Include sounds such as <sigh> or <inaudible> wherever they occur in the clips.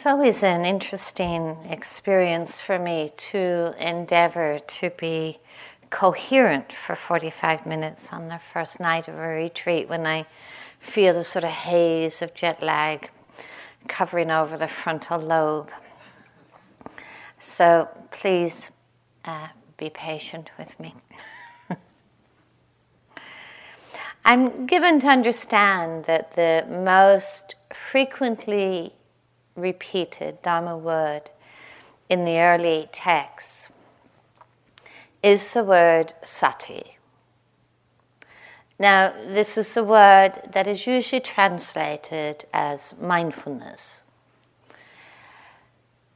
It's always an interesting experience for me to endeavor to be coherent for 45 minutes on the first night of a retreat when I feel the sort of haze of jet lag covering over the frontal lobe. So please uh, be patient with me. <laughs> I'm given to understand that the most frequently repeated Dharma word in the early texts is the word sati. Now, this is a word that is usually translated as mindfulness.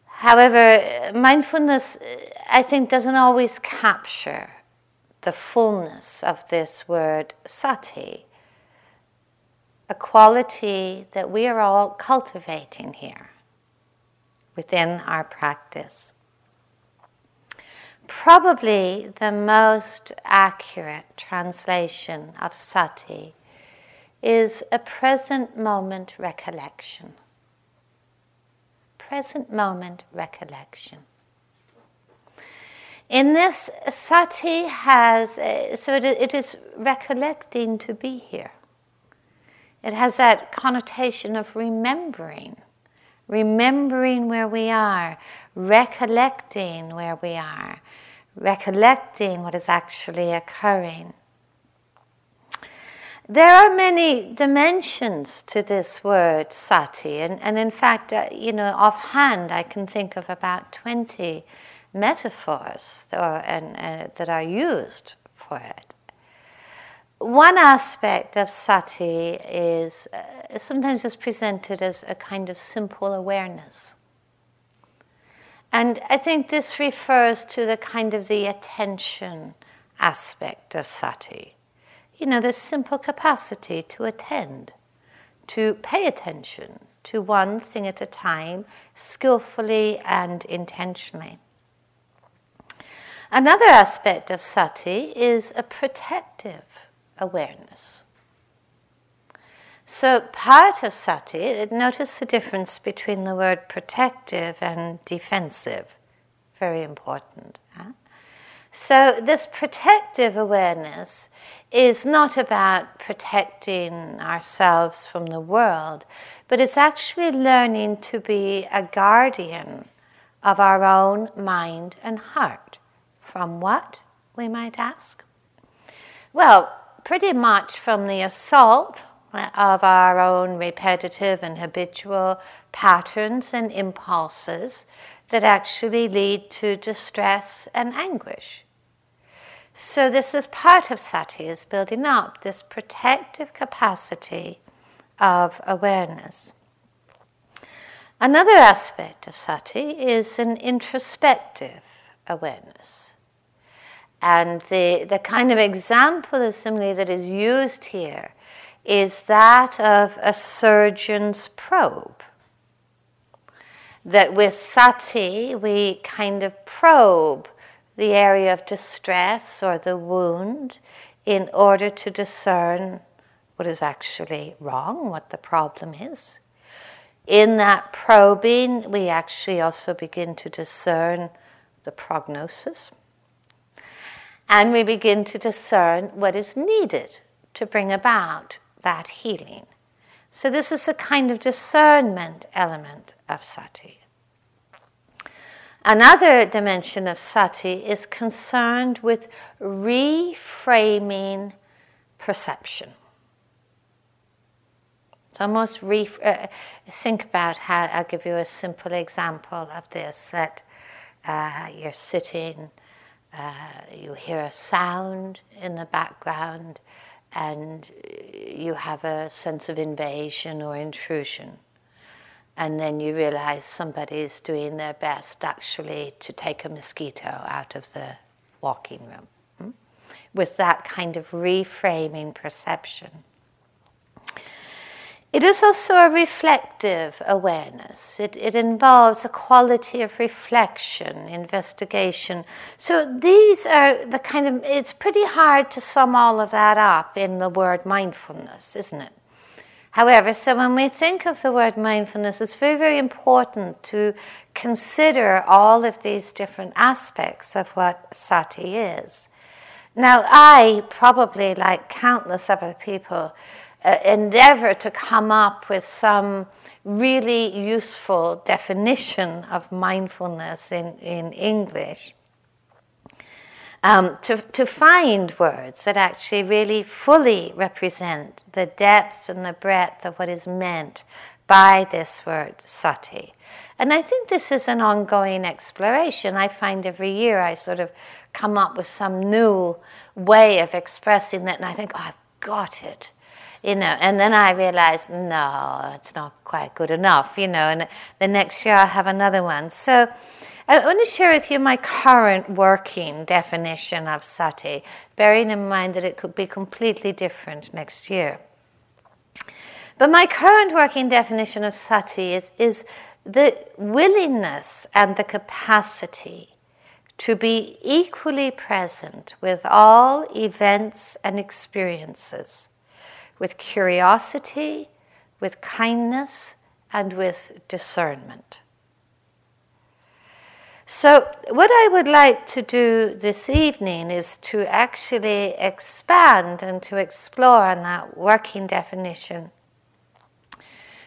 However, mindfulness, I think, doesn't always capture the fullness of this word sati, a quality that we are all cultivating here within our practice. Probably the most accurate translation of sati is a present moment recollection. Present moment recollection. In this, sati has, a, so it is recollecting to be here. It has that connotation of remembering, remembering where we are, recollecting where we are, recollecting what is actually occurring. There are many dimensions to this word sati, and, and in fact, uh, you know, offhand, I can think of about 20 metaphors that are, and, uh, that are used for it. One aspect of sati is uh, sometimes is presented as a kind of simple awareness. And I think this refers to the kind of the attention aspect of sati. You know, the simple capacity to attend, to pay attention to one thing at a time, skillfully and intentionally. Another aspect of sati is a protective awareness. So, part of sati, notice the difference between the word protective and defensive. Very important. Huh? So, this protective awareness is not about protecting ourselves from the world, but it's actually learning to be a guardian of our own mind and heart. From what, we might ask? Well, pretty much from the assault uh, of our own repetitive and habitual patterns and impulses that actually lead to distress and anguish. So, this is part of sati, is building up this protective capacity of awareness. Another aspect of sati is an introspective awareness. And the, the kind of example of simile that is used here is that of a surgeon's probe. That with sati, we kind of probe the area of distress or the wound in order to discern what is actually wrong, what the problem is. In that probing, we actually also begin to discern the prognosis and we begin to discern what is needed to bring about that healing. So, this is a kind of discernment element of sati. Another dimension of sati is concerned with reframing perception. It's almost ref- uh, think about how I'll give you a simple example of this that uh, you're sitting uh, you hear a sound in the background and you have a sense of invasion or intrusion. And then you realize somebody's doing their best actually to take a mosquito out of the walking room. Hmm? With that kind of reframing perception. It is also a reflective awareness. It, it involves a quality of reflection, investigation. So these are the kind of, it's pretty hard to sum all of that up in the word mindfulness, isn't it? However, so when we think of the word mindfulness, it's very, very important to consider all of these different aspects of what sati is. Now, I probably, like countless other people, uh, endeavor to come up with some really useful definition of mindfulness in, in English um, to, to find words that actually really fully represent the depth and the breadth of what is meant by this word sati. And I think this is an ongoing exploration. I find every year I sort of come up with some new way of expressing that, and I think, oh, I've got it. You know, and then I realized, no, it's not quite good enough, you know, and the next year I'll have another one. So I want to share with you my current working definition of sati, bearing in mind that it could be completely different next year. But my current working definition of sati is, is the willingness and the capacity to be equally present with all events and experiences, with curiosity, with kindness, and with discernment. So, what I would like to do this evening is to actually expand and to explore on that working definition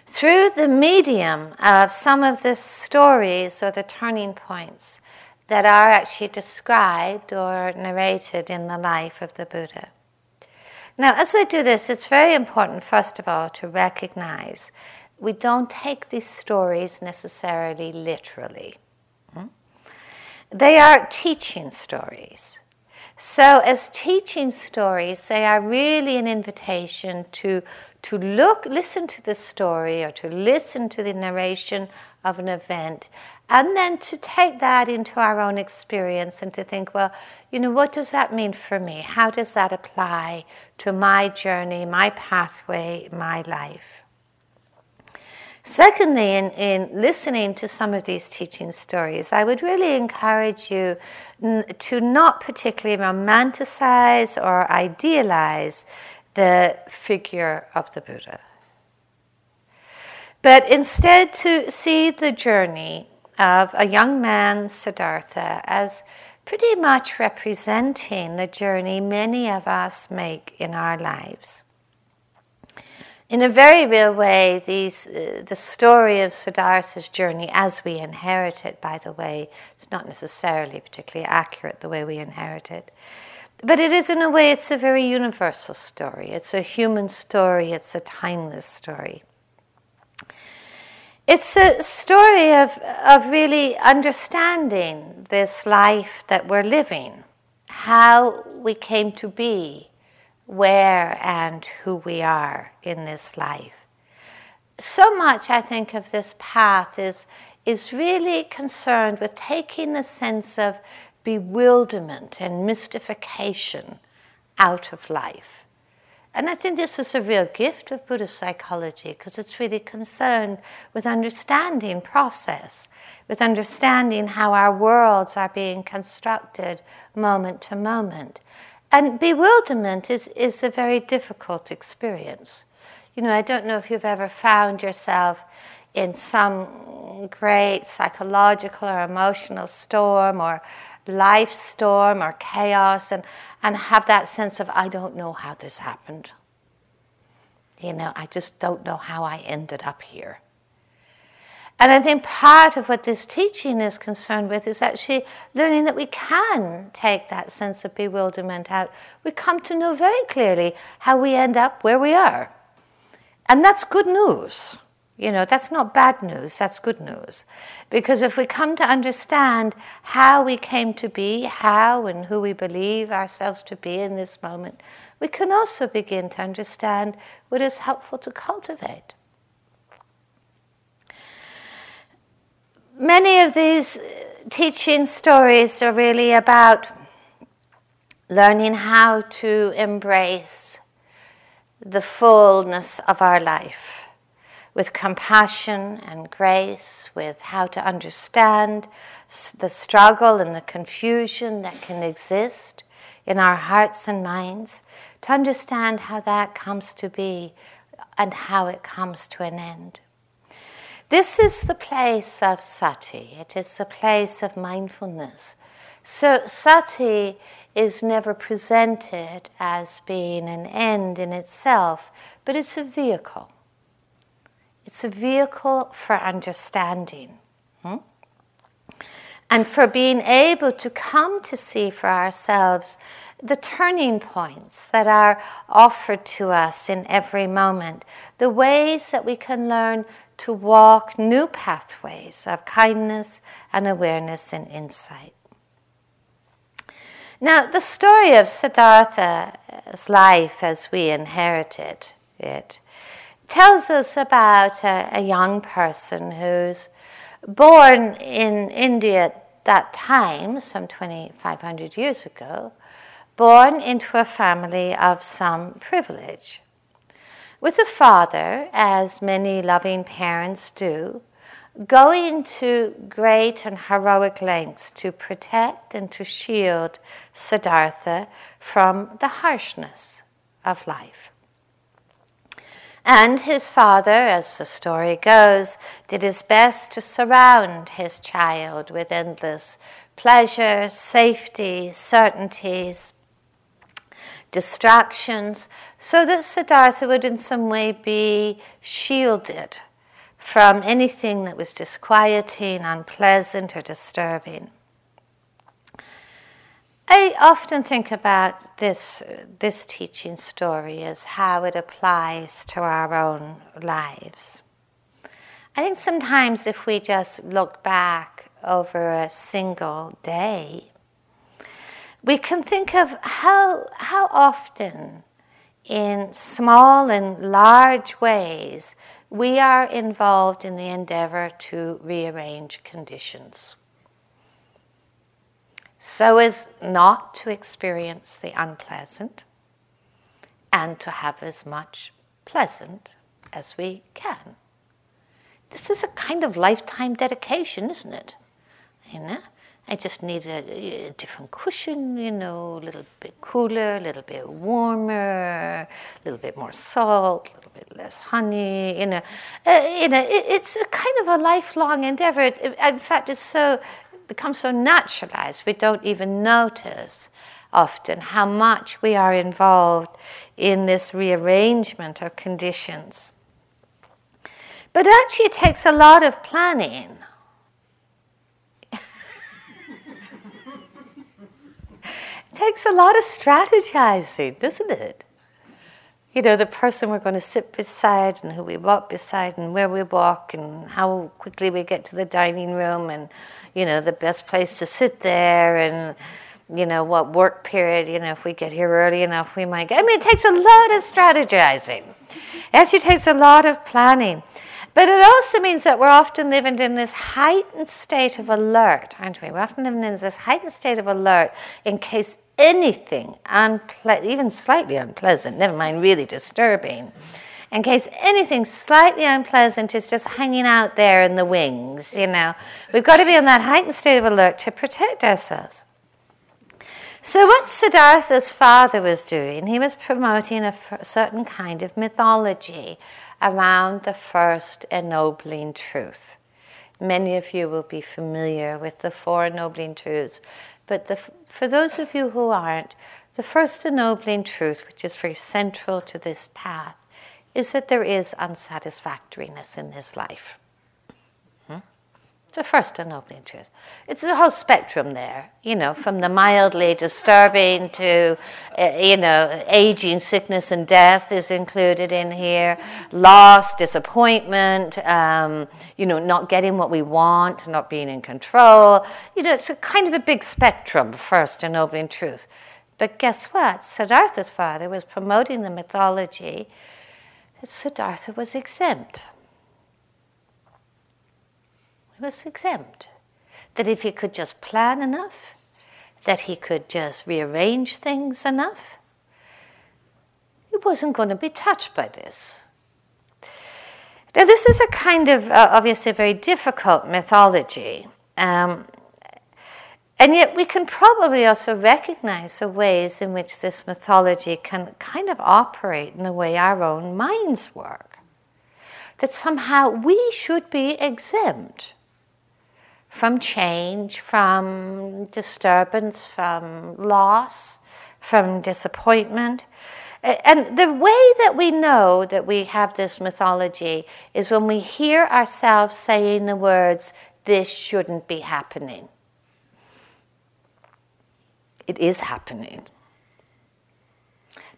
through the medium of some of the stories or the turning points that are actually described or narrated in the life of the Buddha. Now, as I do this, it's very important, first of all, to recognize we don't take these stories necessarily literally. Hmm? They are teaching stories. So, as teaching stories, they are really an invitation to, to look, listen to the story or to listen to the narration of an event, and then to take that into our own experience and to think, well, you know, what does that mean for me? How does that apply to my journey, my pathway, my life? Secondly, in, in listening to some of these teaching stories, I would really encourage you n- to not particularly romanticize or idealize the figure of the Buddha, but instead to see the journey of a young man, Siddhartha, as pretty much representing the journey many of us make in our lives. In a very real way, these, uh, the story of Siddhartha's journey, as we inherit it, by the way, it's not necessarily particularly accurate the way we inherit it. But it is, in a way, it's a very universal story. It's a human story, it's a timeless story. It's a story of, of really understanding this life that we're living, how we came to be, where and who we are in this life. So much, I think, of this path is, is really concerned with taking the sense of bewilderment and mystification out of life. And I think this is a real gift of Buddhist psychology because it's really concerned with understanding process, with understanding how our worlds are being constructed moment to moment. And bewilderment is, is a very difficult experience. You know, I don't know if you've ever found yourself in some great psychological or emotional storm or life storm or chaos and, and have that sense of, I don't know how this happened. You know, I just don't know how I ended up here. And I think part of what this teaching is concerned with is actually learning that we can take that sense of bewilderment out. We come to know very clearly how we end up where we are. And that's good news. You know, that's not bad news, that's good news. Because if we come to understand how we came to be, how and who we believe ourselves to be in this moment, we can also begin to understand what is helpful to cultivate. many of these teaching stories are really about learning how to embrace the fullness of our life with compassion and grace, with how to understand the struggle and the confusion that can exist in our hearts and minds, to understand how that comes to be and how it comes to an end. This is the place of sati, it is the place of mindfulness. So, sati is never presented as being an end in itself, but it's a vehicle. It's a vehicle for understanding. Hmm? And for being able to come to see for ourselves the turning points that are offered to us in every moment, the ways that we can learn to walk new pathways of kindness and awareness and insight. Now, the story of Siddhartha's life as we inherited it tells us about a, a young person who's born in India at that time, some 2,500 years ago, born into a family of some privilege. With a father, as many loving parents do, going to great and heroic lengths to protect and to shield Siddhartha from the harshness of life. And his father, as the story goes, did his best to surround his child with endless pleasures, safety, certainties, distractions, so that Siddhartha would in some way be shielded from anything that was disquieting, unpleasant, or disturbing. I often think about this, this teaching story as how it applies to our own lives. I think sometimes if we just look back over a single day, we can think of how, how often, in small and large ways, we are involved in the endeavor to rearrange conditions so as not to experience the unpleasant and to have as much pleasant as we can. This is a kind of lifetime dedication, isn't it? You know? I just need a, a, different cushion, you know, a little bit cooler, a little bit warmer, a little bit more salt, a little bit less honey. You know, uh, you know, it, it's a kind of a lifelong endeavor. It, in fact, it's so becomes so naturalized we don't even notice often how much we are involved in this rearrangement of conditions. But actually, it takes a lot of planning <laughs> it takes a lot of strategizing, doesn't it? You know, the person we're going to sit beside and who we walk beside and where we walk and how quickly we get to the dining room and, you know, the best place to sit there and, you know, what work period, you know, if we get here early enough, we might get. I mean, it takes a lot of strategizing. It actually takes a lot of planning. But it also means that we're often living in this heightened state of alert, aren't we? We're often living in this heightened state of alert in case anything, unple- even slightly unpleasant, never mind really disturbing, in case anything slightly unpleasant is just hanging out there in the wings, you know, we've got to be in that heightened state of alert to protect ourselves. So, what Siddhartha's father was doing, he was promoting a certain kind of mythology around the first ennobling truth. Many of you will be familiar with the four ennobling truths, but the, for those of you who aren't, the first ennobling truth, which is very central to this path, is that there is unsatisfactoriness in this life. Hmm? It's the first ennobling truth. It's a whole spectrum there, you know, from the mildly disturbing to, uh, you know, aging, sickness, and death is included in here, loss, disappointment, um, you know, not getting what we want, not being in control. You know, it's a kind of a big spectrum, first ennobling truth. But guess what? Siddhartha's father was promoting the mythology that Siddhartha was exempt. He was exempt. That if he could just plan enough, that he could just rearrange things enough, he wasn't going to be touched by this. Now, this is a kind of, uh, obviously, very difficult mythology. Um, And yet, we can probably also recognize the ways in which this mythology can kind of operate in the way our own minds work. That somehow we should be exempt from change, from disturbance, from loss, from disappointment. And the way that we know that we have this mythology is when we hear ourselves saying the words, This shouldn't be happening it is happening.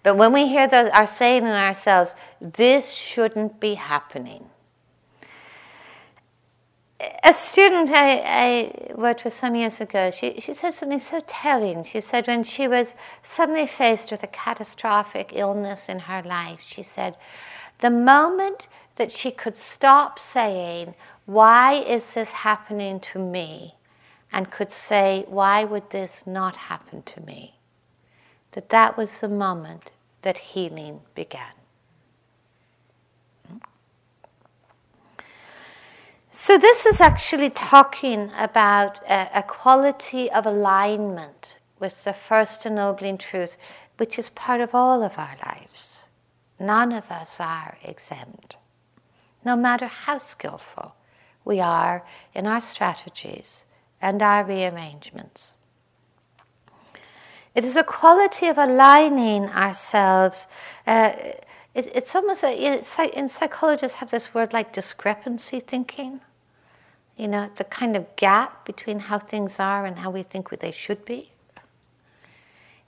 But when we hear those, saying in ourselves, this shouldn't be happening. A student I, I worked with some years ago, she, she said something so telling. She said when she was suddenly faced with a catastrophic illness in her life, she said, the moment that she could stop saying, Why is this happening to me? And could say, Why would this not happen to me? That that was the moment that healing began. So, this is actually talking about a, a, quality of alignment with the first ennobling truth, which is part of all of our lives. None of us are exempt, no matter how skillful we are in our strategies and our rearrangements. It is a quality of aligning ourselves. Uh, it, it's almost a, it's, in psychologists have this word like discrepancy thinking. You know, the kind of gap between how things are and how we think they should be.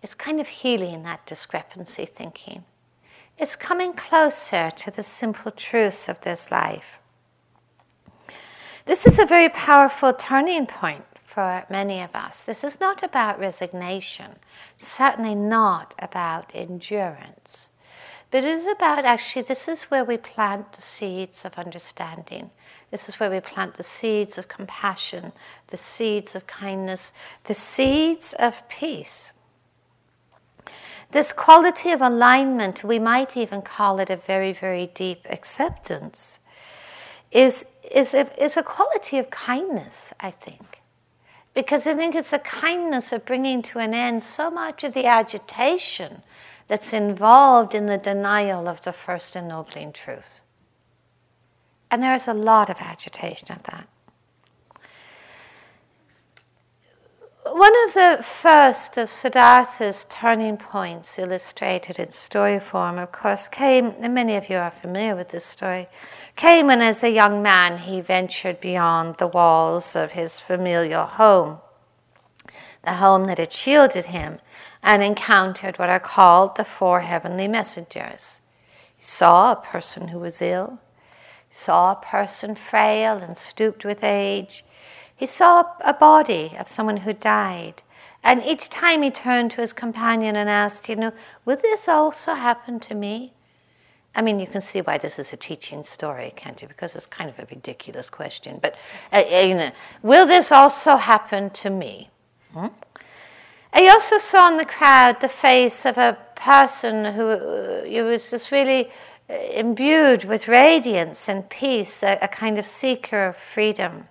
It's kind of healing that discrepancy thinking. It's coming closer to the simple truths of this life. This is a very powerful turning point for many of us. This is not about resignation, certainly not about endurance, but it is about actually, this is where we plant the seeds of understanding. This is where we plant the seeds of compassion, the seeds of kindness, the seeds of peace. This quality of alignment, we might even call it a very, very deep acceptance, is, is, a, is a quality of kindness, I think. Because I think it's a kindness of bringing to an end so much of the agitation that's involved in the denial of the first ennobling truth. And there's a lot of agitation at that. One of the first of Siddhartha's turning points, illustrated in story form, of course, came, and many of you are familiar with this story, came when, as a young man, he ventured beyond the walls of his familial home, the home that had shielded him, and encountered what are called the four heavenly messengers. He saw a person who was ill, saw a person frail and stooped with age he saw a body of someone who died. And each time he turned to his companion and asked, You know, will this also happen to me? I mean, you can see why this is a teaching story, can't you? Because it's kind of a ridiculous question. But, uh, uh you know, will this also happen to me? Hmm? I also saw in the crowd the face of a person who, uh, was just really uh, imbued with radiance and peace, a, a kind of seeker of freedom.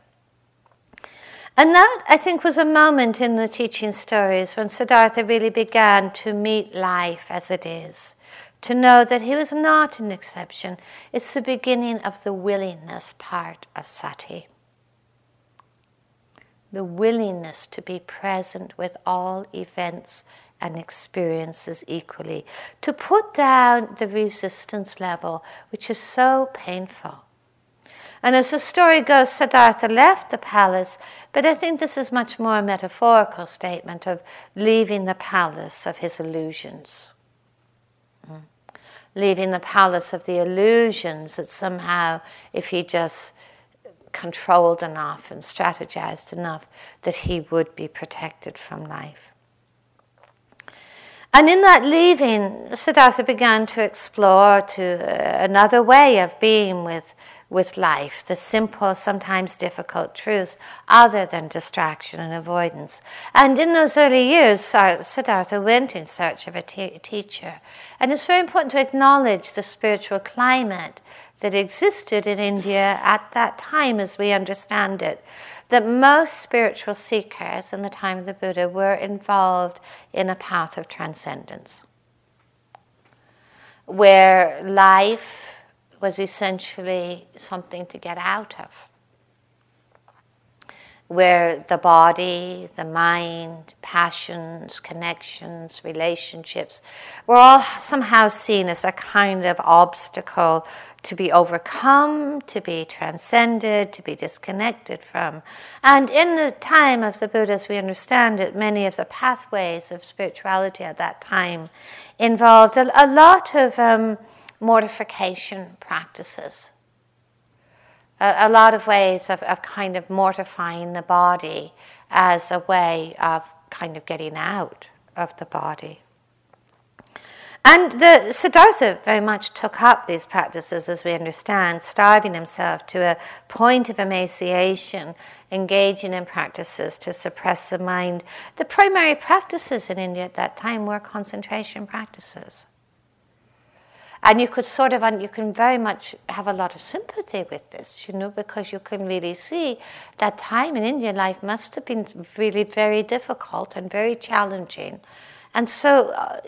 And that, I think, was a moment in the teaching stories when Siddhartha really began to meet life as it is, to know that he was not an exception. It's the beginning of the willingness part of sati. The willingness to be present with all events and experiences equally, to put down the resistance level, which is so painful. And as the story goes, Siddhartha left the palace, but I think this is much more a metaphorical statement of leaving the palace of his illusions. Mm. Leaving the palace of the illusions that somehow, if he just controlled enough and strategized enough, that he would be protected from life. And in that leaving, Siddhartha began to explore to uh, another way of being with with life, the simple, sometimes difficult truths, other than distraction and avoidance. And in those early years, Siddhartha went in search of a teacher. And it's very important to acknowledge the spiritual climate that existed in India at that time, as we understand it, that most spiritual seekers in the time of the Buddha were involved in a path of transcendence, where life was essentially something to get out of where the body, the mind, passions, connections, relationships were all somehow seen as a kind of obstacle to be overcome, to be transcended, to be disconnected from. And in the time of the Buddha, as we understand it, many of the pathways of spirituality at that time involved a, a lot of um, mortification practices a, a lot of ways of, of kind of mortifying the body as a way of kind of getting out of the body. And the Siddhartha very much took up these practices, as we understand, starving himself to a point of emaciation, engaging in practices to suppress the mind. The primary practices in India at that time were concentration practices. And you could sort of, you can very much have a lot of sympathy with this, you know, because you can really see that time in Indian life must have been really very difficult and very challenging. And so uh,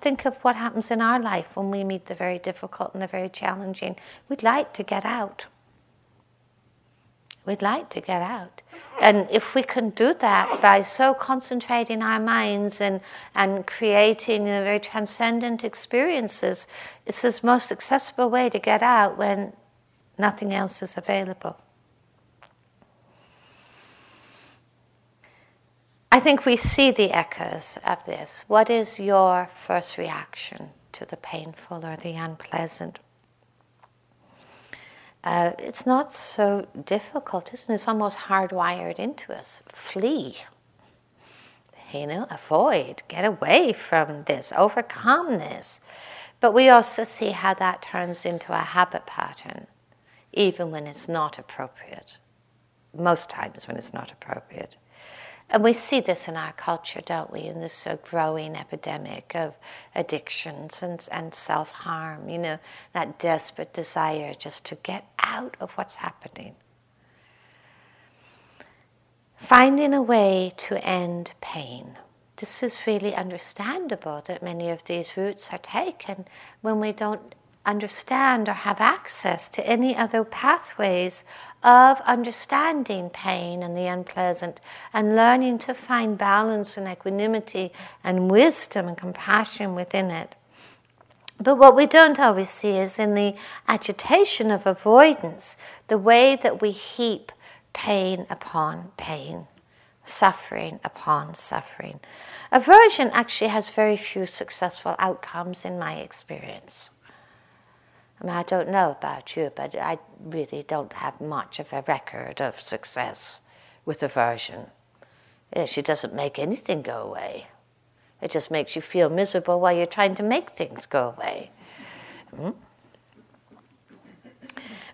think of what happens in our life when we meet the very difficult and the very challenging. We'd like to get out. We'd like to get out. And if we can do that by so concentrating our minds and, and creating very transcendent experiences, it's the most accessible way to get out when nothing else is available. I think we see the echoes of this. What is your first reaction to the painful or the unpleasant? Uh, it's not so difficult, isn't it? It's almost hardwired into us. Flee. You know, avoid, get away from this, overcome this. But we also see how that turns into a habit pattern, even when it's not appropriate. Most times when it's not appropriate. And we see this in our culture, don't we, in this uh, growing epidemic of addictions and, and self harm, you know, that desperate desire just to get out of what's happening. Finding a way to end pain. This is really understandable that many of these routes are taken when we don't understand or have access to any other pathways of understanding pain and the unpleasant and learning to find balance and equanimity and wisdom and compassion within it. But what we don't always see is in the agitation of avoidance, the way that we heap pain upon pain, suffering upon suffering. Aversion actually has very few successful outcomes in my experience. I mean, I don't know about you, but I really don't have much of a record of success with aversion. She doesn't make anything go away. It just makes you feel miserable while you're trying to make things go away. Hmm?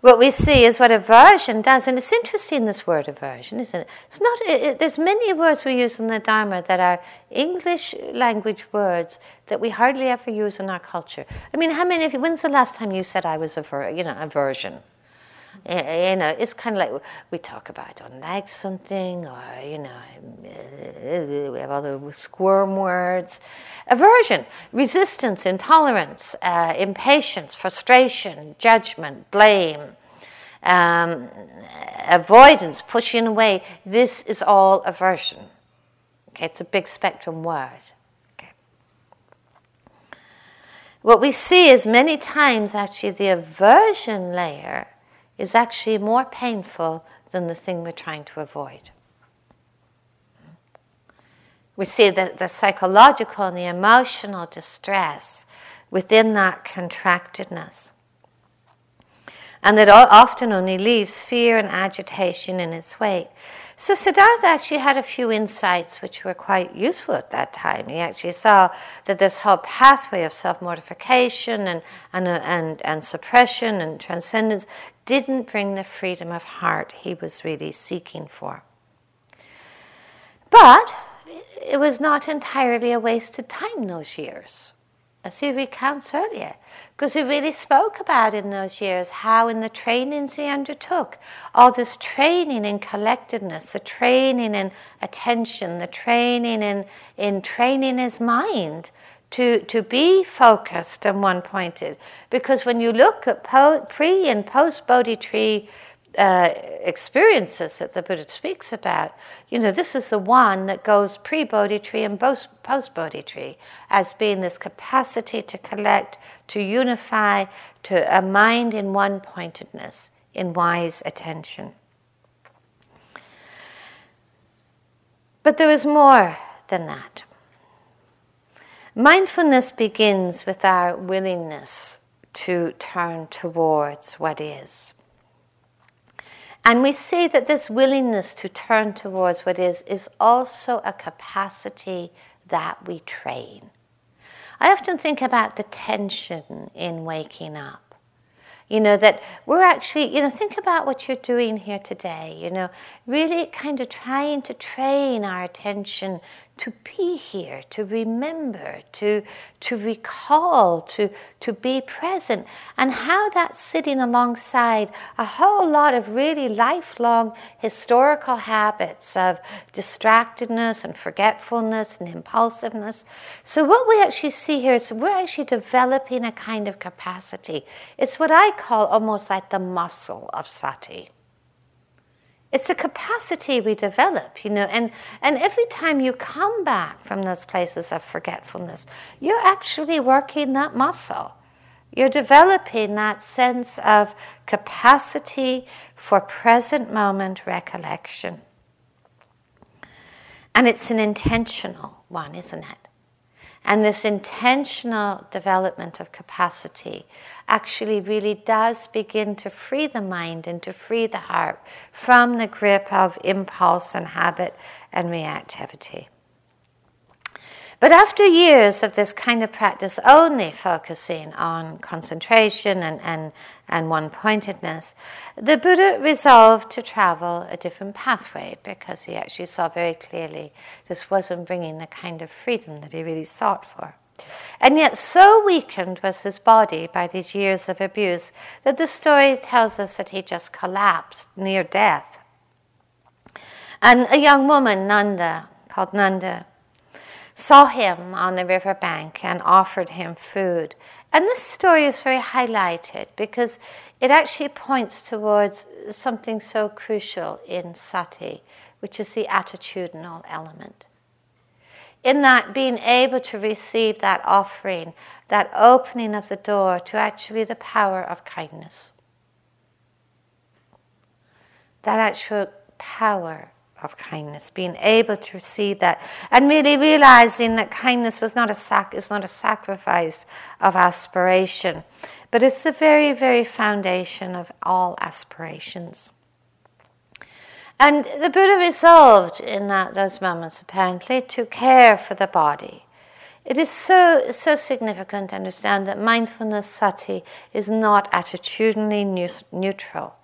What we see is what aversion does, and it's interesting this word aversion, isn't it? It's not. It, it, there's many words we use in the Dharma that are English language words that we hardly ever use in our culture. I mean, how many of you? When's the last time you said I was aver, you know, aversion? You know, it's kind of like we talk about I don't like something, or you know, we have all other squirm words. Aversion, resistance, intolerance, uh, impatience, frustration, judgment, blame, um, avoidance, pushing away. This is all aversion. Okay, it's a big spectrum word. Okay. What we see is many times actually the aversion layer is actually more painful than the thing we're trying to avoid. We see that the psychological and the emotional distress within that contractedness. And that often only leaves fear and agitation in its wake. So Siddhartha actually had a few insights which were quite useful at that time. He actually saw that this whole pathway of self mortification and, and, uh, and, and suppression and transcendence didn't bring the freedom of heart he was really seeking for. But it was not entirely a wasted time those years. as he recounts earlier, because he really spoke about in those years how, in the trainings he undertook, all this training in collectedness, the training in attention, the training in, in training his mind to, to be focused and one pointed. Because when you look at po- pre and post Bodhi tree uh, experiences that the Buddha speaks about, you know, this is the one that goes pre Bodhi tree and post Bodhi tree as being this capacity to collect, to unify, to a mind in one pointedness, in wise attention. But there is more than that. Mindfulness begins with our willingness to turn towards what is. And we see that this willingness to turn towards what is is also a capacity that we train. I often think about the tension in waking up. You know, that we're actually, you know, think about what you're doing here today, you know, really kind of trying to train our attention to be here, to remember, to, to recall, to, to be present, and how that's sitting alongside a whole lot of really lifelong historical habits of distractedness and forgetfulness and impulsiveness. So, what we actually see here is we're actually developing a kind of capacity. It's what I call almost like the muscle of sati. It's a capacity we develop, you know, and, and every time you come back from those places of forgetfulness, you're actually working that muscle. You're developing that sense of capacity for present moment recollection. And it's an intentional one, isn't it? And this intentional development of capacity actually really does begin to free the mind and to free the heart from the grip of impulse and habit and reactivity. But after years of this kind of practice, only focusing on concentration and, and, and one pointedness, the Buddha resolved to travel a different pathway because he actually saw very clearly this wasn't bringing the kind of freedom that he really sought for. And yet, so weakened was his body by these years of abuse that the story tells us that he just collapsed near death. And a young woman, Nanda, called Nanda, saw him on the riverbank and offered him food. And this story is very highlighted because it actually points towards something so crucial in sati, which is the attitudinal element. In that, being able to receive that offering, that opening of the door to actually the power of kindness. That actual power of kindness, being able to receive that, and really realizing that kindness was not a sac- is not a sacrifice of aspiration, but it's the very, very foundation of all aspirations. And the Buddha resolved in that, those moments, apparently, to care for the body. It is so, so significant to understand that mindfulness sati is not attitudinally neutral.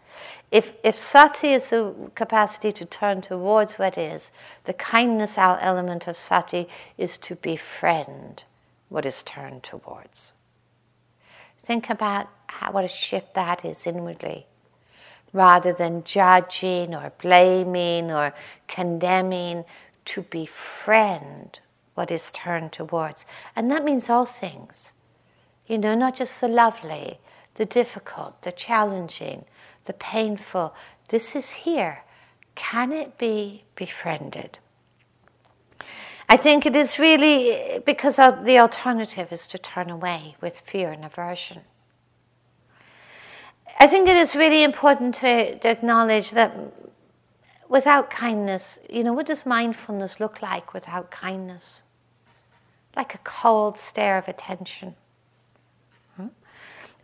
If, if sati is the capacity to turn towards what is, the kindness element of sati is to befriend what is turned towards. Think about how, what a shift that is inwardly. Rather than judging or blaming or condemning, to befriend what is turned towards. And that means all things. You know, not just the lovely, the difficult, the challenging, the painful. This is here. Can it be befriended? I think it is really eh, because the alternative is to turn away with fear and aversion. I think it is really important to, to acknowledge that without kindness, you know, what does mindfulness look like without kindness? Like a cold stare of attention.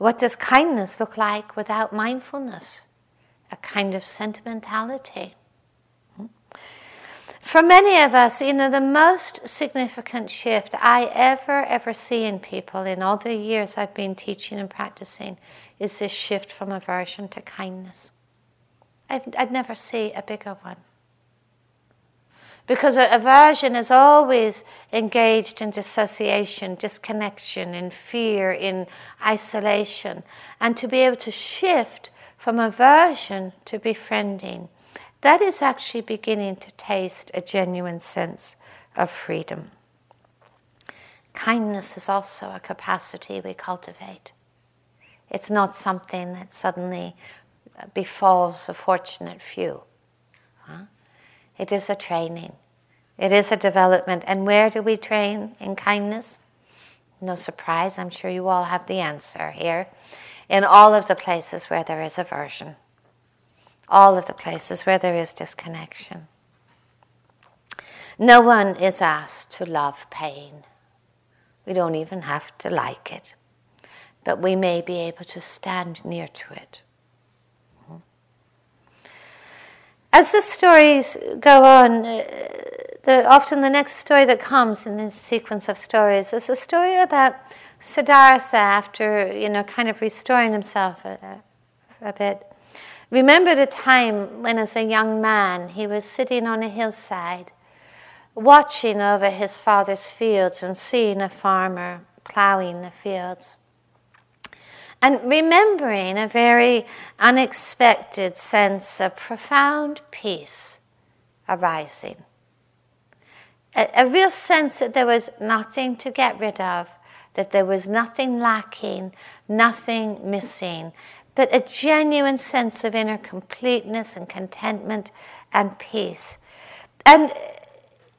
What does kindness look like without mindfulness? A kind of sentimentality. For many of us, you know, the most significant shift I ever, ever see in people in all the years I've been teaching and practicing is this shift from aversion to kindness. I've, I'd never see a bigger one. Because aversion is always engaged in dissociation, disconnection, in fear, in isolation. And to be able to shift from aversion to befriending, that is actually beginning to taste a genuine sense of freedom. Kindness is also a capacity we cultivate. It's not something that suddenly befalls a fortunate few. Huh? It is a training, it is a development. And where do we train in kindness? No surprise, I'm sure you all have the answer here. In all of the places where there is aversion, all of the places where there is disconnection. No one is asked to love pain. We don't even have to like it, but we may be able to stand near to it. As the stories go on, uh, the, often the next story that comes in this sequence of stories is a story about Siddhartha after, you know, kind of restoring himself a, a bit. Remembered a time when, as a young man, he was sitting on a hillside, watching over his father's fields and seeing a farmer plowing the fields and remembering a very unexpected sense of profound peace arising. A, a, real sense that there was nothing to get rid of, that there was nothing lacking, nothing missing, but a genuine sense of inner completeness and contentment and peace. And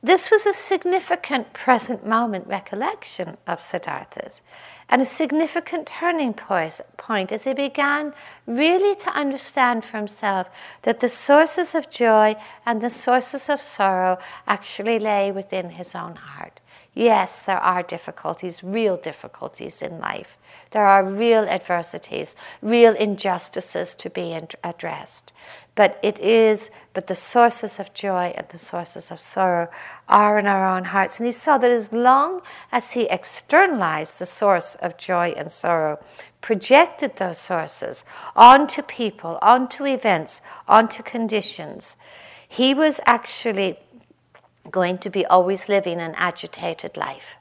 this was a significant present moment recollection of Siddhartha's and a significant turning point as he began really to understand for himself that the sources of joy and the sources of sorrow actually lay within his own heart. Yes, there are difficulties, real difficulties in life. There are real adversities, real injustices to be addressed. But it is, but the sources of joy and the sources of sorrow are in our own hearts. And he saw that as long as he externalized the source of joy and sorrow, projected those sources onto people, onto events, onto conditions, he was actually going to be always living an agitated life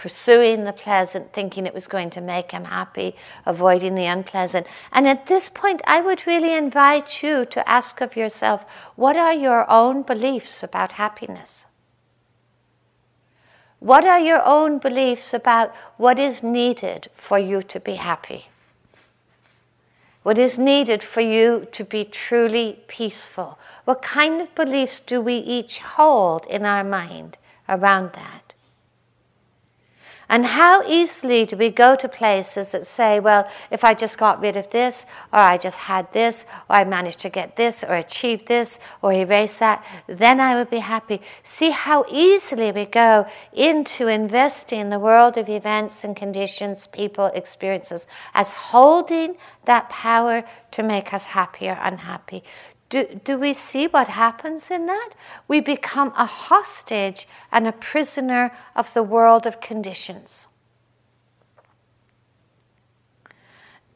pursuing the pleasant, thinking it was going to make him happy, avoiding the unpleasant. And at this point, I would really invite you to ask of yourself what are your own beliefs about happiness? What are your own beliefs about what is needed for you to be happy? What is needed for you to be truly peaceful? What kind of beliefs do we each hold in our mind around that? And how easily do we go to places that say, well, if I just got rid of this, or I just had this, or I managed to get this, or achieve this, or erase that, then I would be happy. See how easily we go into investing the world of events and conditions, people, experiences, as holding that power to make us happy or unhappy. Do, do we see what happens in that? We become a hostage and a prisoner of the world of conditions.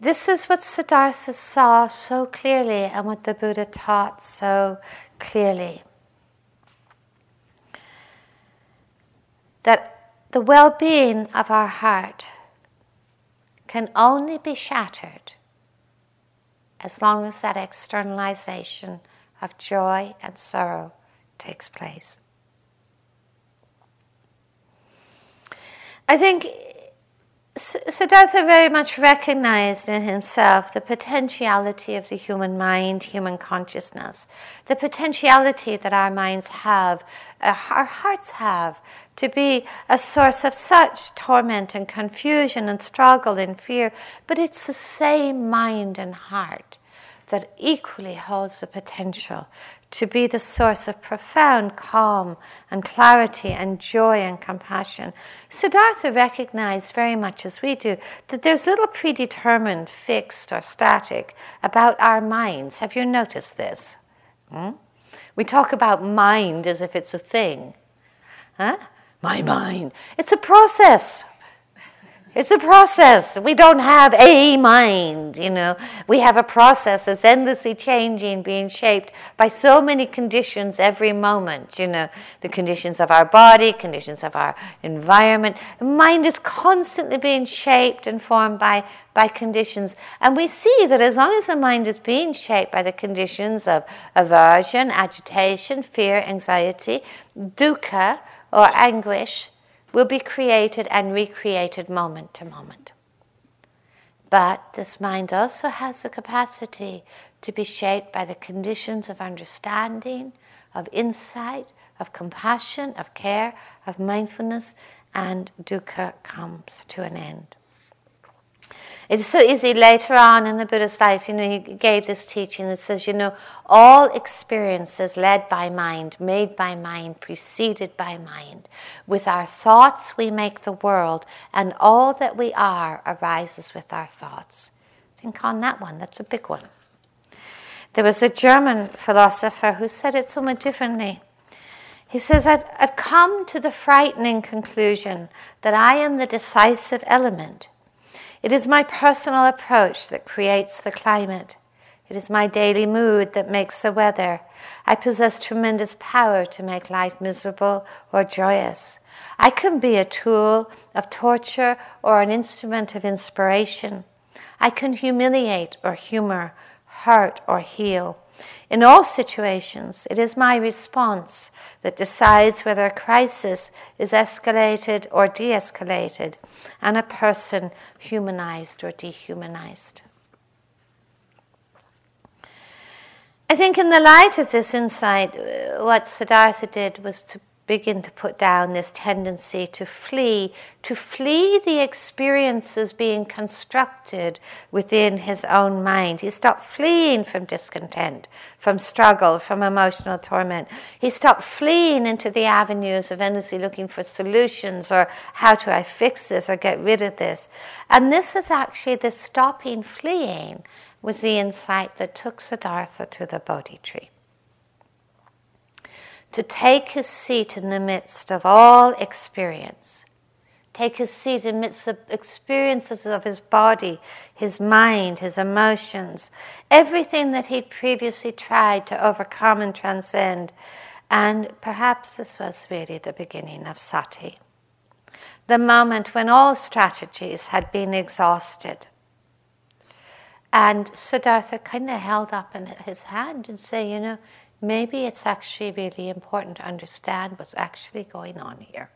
This is what Siddhartha saw so clearly and what the Buddha taught so clearly. That the well being of our heart can only be shattered as long as that externalization of joy and sorrow takes place. I think Siddhartha very much recognized in himself the potentiality of the human mind, human consciousness, the potentiality that our minds have, uh, our hearts have, to be a source of such torment and confusion and struggle and fear. But it's the same mind and heart that equally holds the potential to be the source of profound calm and clarity and joy and compassion. Siddhartha recognized very much as we do that there's little predetermined, fixed, or static about our minds. Have you noticed this? Hmm? We talk about mind as if it's a thing. Huh? My mind. It's a process. It's a process. We don't have a mind, you know. We have a process that's endlessly changing, being shaped by so many conditions every moment, you know. The conditions of our body, conditions of our environment. The mind is constantly being shaped and formed by, by conditions. And we see that as long as the mind is being shaped by the conditions of aversion, agitation, fear, anxiety, dukkha, or anguish, will be created and recreated moment to moment. But this mind also has the capacity to be shaped by the conditions of understanding, of insight, of compassion, of care, of mindfulness, and dukkha comes to an end. It's so easy later on in the Buddha's life, you know, he gave this teaching that says, you know, all experiences led by mind, made by mind, preceded by mind. With our thoughts, we make the world, and all that we are arises with our thoughts. Think on that one, that's a big one. There was a German philosopher who said it somewhat differently. He says, I've, I've come to the frightening conclusion that I am the decisive element it is my personal approach that creates the climate. It is my daily mood that makes the weather. I possess tremendous power to make life miserable or joyous. I can be a tool of torture or an instrument of inspiration. I can humiliate or humor, hurt or heal. In all situations, it is my response that decides whether a crisis is escalated or de escalated, and a person humanized or dehumanized. I think, in the light of this insight, uh, what Siddhartha did was to begin to put down this tendency to flee, to flee the experiences being constructed within his own mind. He stopped fleeing from discontent, from struggle, from emotional torment. He stopped fleeing into the avenues of endlessly looking for solutions or how do I fix this or get rid of this. And this is actually the stopping fleeing was the insight that took Siddhartha to the Bodhi tree to take his seat in the midst of all experience, take his seat amidst the experiences of his body, his mind, his emotions, everything that he'd previously tried to overcome and transcend. And perhaps this was really the beginning of sati, the moment when all strategies had been exhausted. And Siddhartha kind of held up in his hand and said, You know, maybe it's actually really important to understand what's actually going on here.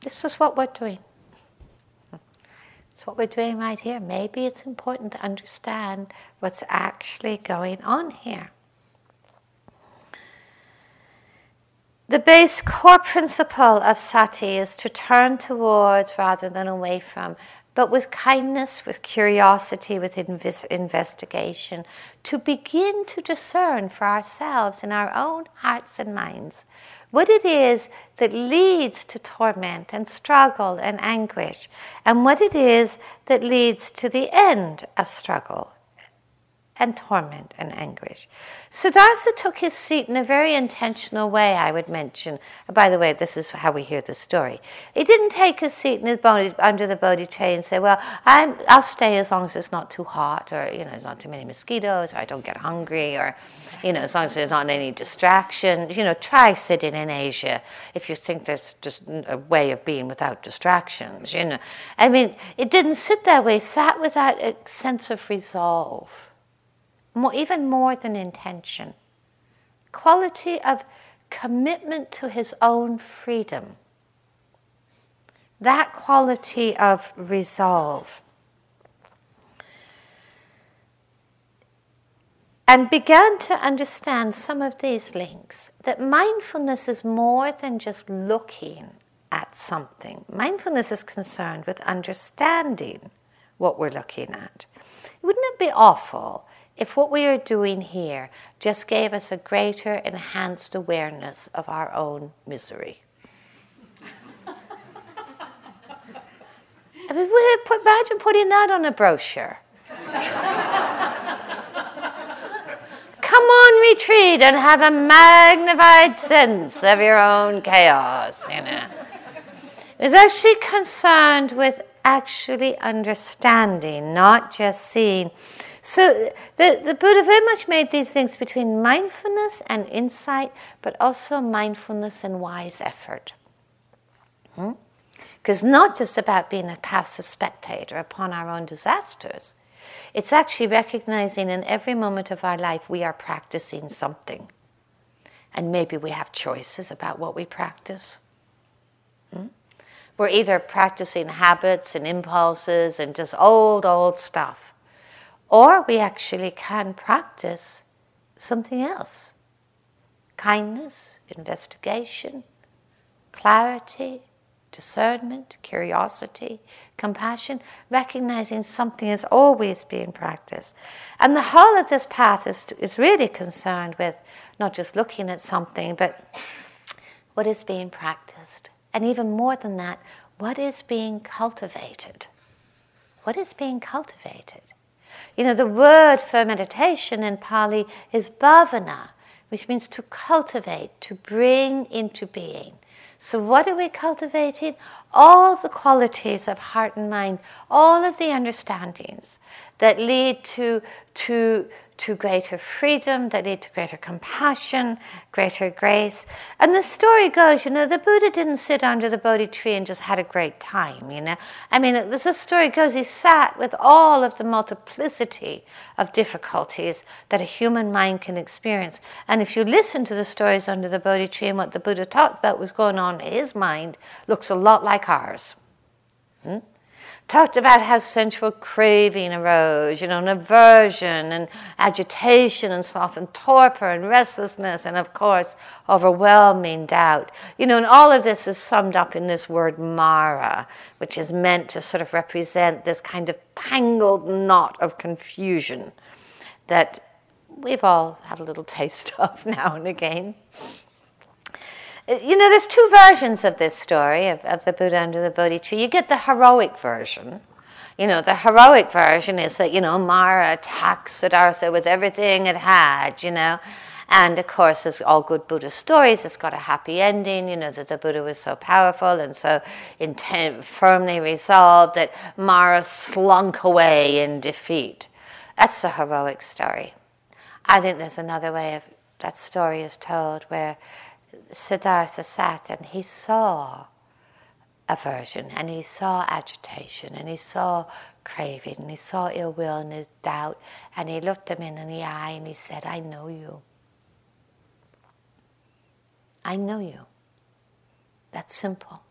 This is what we're doing. It's what we're doing right here. Maybe it's important to understand what's actually going on here. The base core principle of sati is to turn towards rather than away from but with kindness, with curiosity, with invis- investigation, to begin to discern for ourselves in our own hearts and minds what it is that leads to torment and struggle and anguish, and what it is that leads to the end of struggle and torment and anguish. Siddhartha took his seat in a very intentional way, I would mention. By the way, this is how we hear the story. He didn't take his seat his Bodhi, under the Bodhi tree and say, Well, i will stay as long as it's not too hot, or you know, there's not too many mosquitoes, or I don't get hungry, or you know, as long as there's not any distraction. You know, try sitting in Asia if you think there's just a way of being without distractions. You know, I mean, it didn't sit that way. It sat with that sense of resolve more, even more than intention. Quality of commitment to his own freedom. That quality of resolve. and began to understand some of these links that mindfulness is more than just looking at something. Mindfulness is concerned with understanding what we're looking at. Wouldn't it be awful if what we are doing here just gave us a greater enhanced awareness of our own misery. <laughs> I mean, imagine putting that on a brochure. <laughs> Come on retreat and have a magnified sense of your own chaos, you know. is actually concerned with actually understanding, not just seeing. So the, the Buddha very much made these things between mindfulness and insight, but also mindfulness and wise effort. Because hmm? not just about being a passive spectator upon our own disasters, it's actually recognizing in every moment of our life we are practicing something. And maybe we have choices about what we practice. Hmm? We're either practicing habits and impulses and just old, old stuff, or we actually can practice something else kindness, investigation, clarity, discernment, curiosity, compassion, recognizing something is always being practiced. And the whole of this path is, is really concerned with not just looking at something, but what is being practiced. And even more than that, what is being cultivated? What is being cultivated? You know, the word for meditation in Pali is bhavana, which means to cultivate, to bring into being. So, what are we cultivating? All the qualities of heart and mind, all of the understandings that lead to, to to greater freedom, that lead to greater compassion, greater grace. And the story goes, you know, the Buddha didn't sit under the Bodhi tree and just had a great time, you know. I mean, as the story goes, he sat with all of the multiplicity of difficulties that a human mind can experience. And if you listen to the stories under the Bodhi tree and what the Buddha talked about was going on in his mind, looks a lot like ours. Hmm? Talked about how sensual craving arose, you know, and aversion and agitation and sloth and torpor and restlessness and, of course, overwhelming doubt. You know, and all of this is summed up in this word Mara, which is meant to sort of represent this kind of tangled knot of confusion that we've all had a little taste <laughs> of now and again. You know, there's two versions of this story of, of the Buddha under the Bodhi tree. You get the heroic version. You know, the heroic version is that, you know, Mara attacks Siddhartha with everything it had, you know. And of course, as all good Buddhist stories, it's got a happy ending, you know, that the Buddha was so powerful and so intent, firmly resolved that Mara slunk away in defeat. That's the heroic story. I think there's another way of that story is told where Siddhartha sat and he saw aversion and he saw agitation and he saw craving and he saw ill will and his doubt and he looked them in the eye and he said, I know you. I know you. That's simple.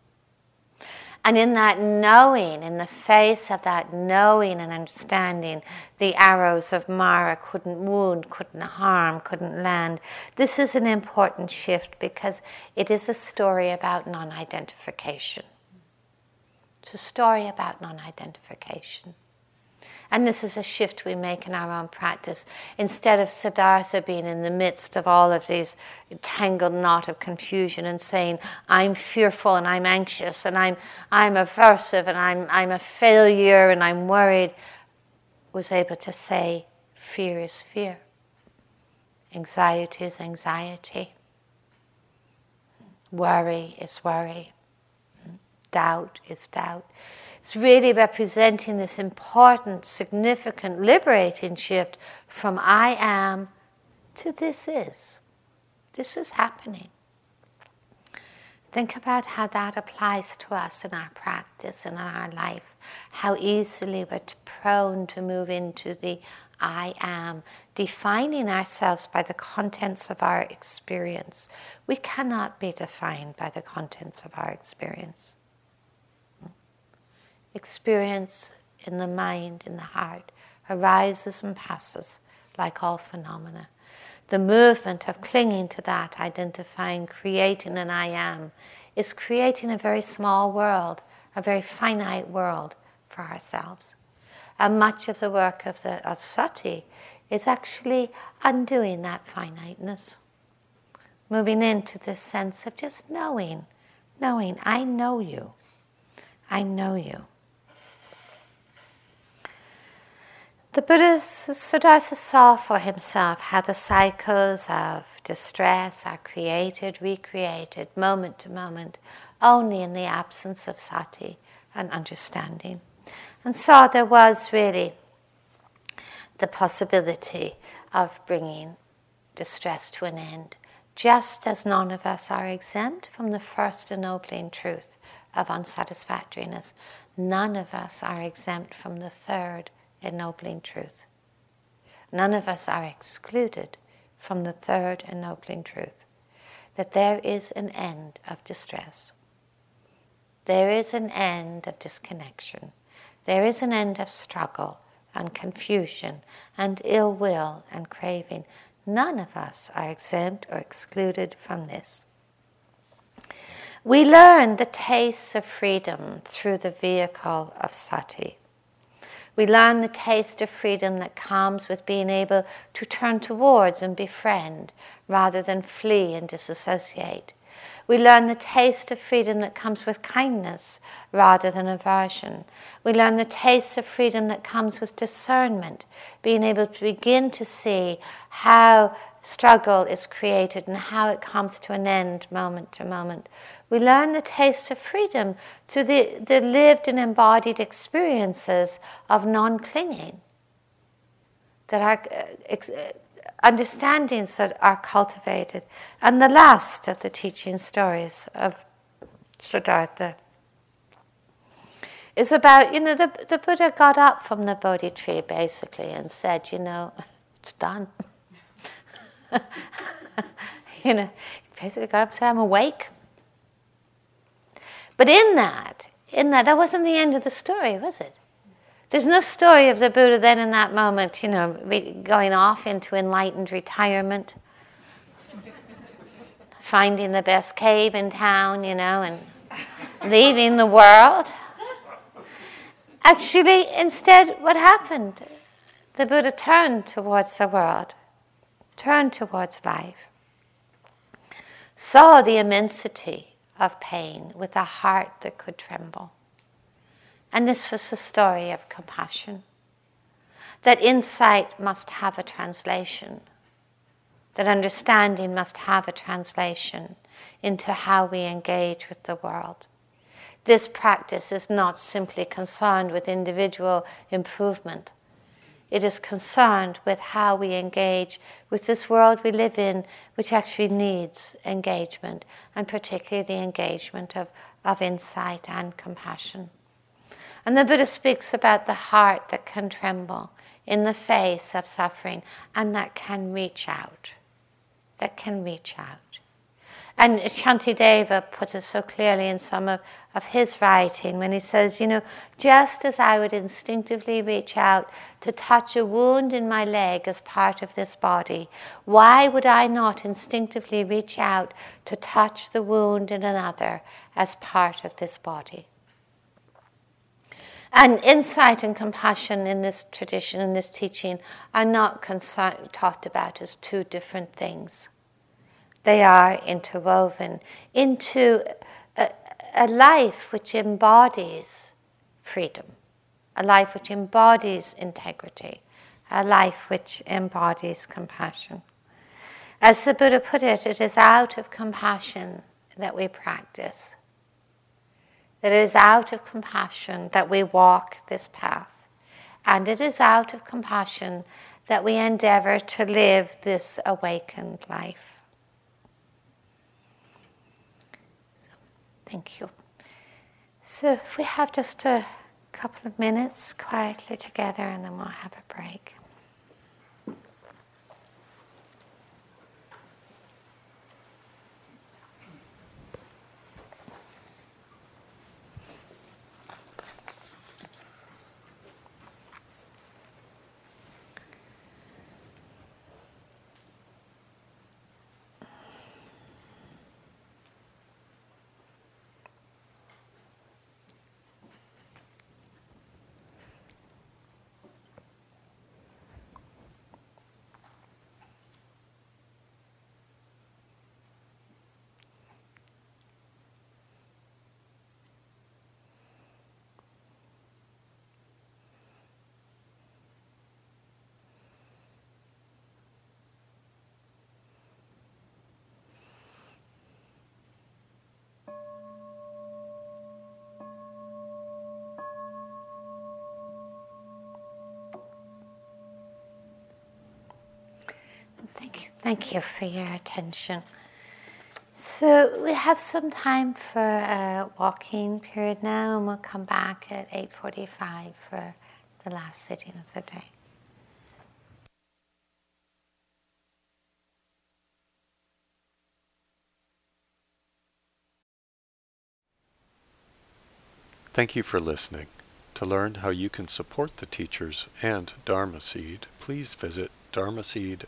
And in that knowing, in the face of that knowing and understanding, the arrows of Mara couldn't wound, couldn't harm, couldn't land. This is an important shift because it is a story about non identification. It's a story about non identification. And this is a shift we make in our own practice. Instead of Siddhartha being in the midst of all of these tangled knot of confusion and saying, I'm fearful and I'm anxious and I'm, I'm aversive and I'm, I'm a failure and I'm worried, was able to say, fear is fear. Anxiety is anxiety. Worry is worry. Doubt is doubt. It's really representing this important, significant, liberating shift from I am to this is. This is happening. Think about how that applies to us in our practice and in our life. How easily we're prone to move into the I am, defining ourselves by the contents of our experience. We cannot be defined by the contents of our experience experience in the mind, in the heart, arises and passes like all phenomena. The movement of clinging to that, identifying, creating an I am, is creating a very small world, a very finite world for ourselves. And much of the work of, the, of sati is actually undoing that finiteness, moving into this sense of just knowing, knowing, I know you, I know you. The Buddha Siddhartha saw for himself how the cycles of distress are created, recreated, moment to moment, only in the absence of sati and understanding. And so there was really the possibility of bringing distress to an end, just as none of us are exempt from the first ennobling truth of unsatisfactoriness. None of us are exempt from the third ennobling truth. None of us are excluded from the third ennobling truth that there is an end of distress. There is an end of disconnection. There is an end of struggle and confusion and ill will and craving. None of us are exempt or excluded from this. We learn the taste of freedom through the vehicle of sati. We learn the taste of freedom that comes with being able to turn towards and befriend rather than flee and disassociate. We learn the taste of freedom that comes with kindness rather than aversion. We learn the taste of freedom that comes with discernment, being able to begin to see how struggle is created and how it comes to an end moment to moment. We learn the taste of freedom through the, the lived and embodied experiences of non clinging, that are uh, understandings that are cultivated. And the last of the teaching stories of Siddhartha is about, you know, the, the Buddha got up from the Bodhi tree basically and said, you know, it's done. <laughs> you know, basically got up and said, I'm awake. But in that, in that, that wasn't the end of the story, was it? There's no story of the Buddha then in that moment, you know, going off into enlightened retirement, <laughs> finding the best cave in town, you know, and leaving the world. Actually, instead, what happened? The Buddha turned towards the world, turned towards life, saw the immensity of pain with a heart that could tremble. And this was the story of compassion. That insight must have a translation, that understanding must have a translation into how we engage with the world. This practice is not simply concerned with individual improvement, it is concerned with how we engage with this world we live in, which actually needs engagement, and particularly the engagement of, of insight and compassion. And the Buddha speaks about the heart that can tremble in the face of suffering and that can reach out. That can reach out. And Shantideva puts it so clearly in some of, of his writing when he says, you know, just as I would instinctively reach out to touch a wound in my leg as part of this body, why would I not instinctively reach out to touch the wound in another as part of this body? And insight and compassion in this tradition, in this teaching, are not talked about as two different things they are interwoven into a, a life which embodies freedom, a life which embodies integrity, a life which embodies compassion. As the Buddha put it, it is out of compassion that we practice. It is out of compassion that we walk this path. And it is out of compassion that we endeavor to live this awakened life. So, Thank you. So, if we have just a couple of minutes quietly together and then we'll have a break. Thank you for your attention. So we have some time for a walking period now, and we'll come back at 8:45 for the last sitting of the day. Thank you for listening. To learn how you can support the teachers and Dharma Seed, please visit dharmaseed.org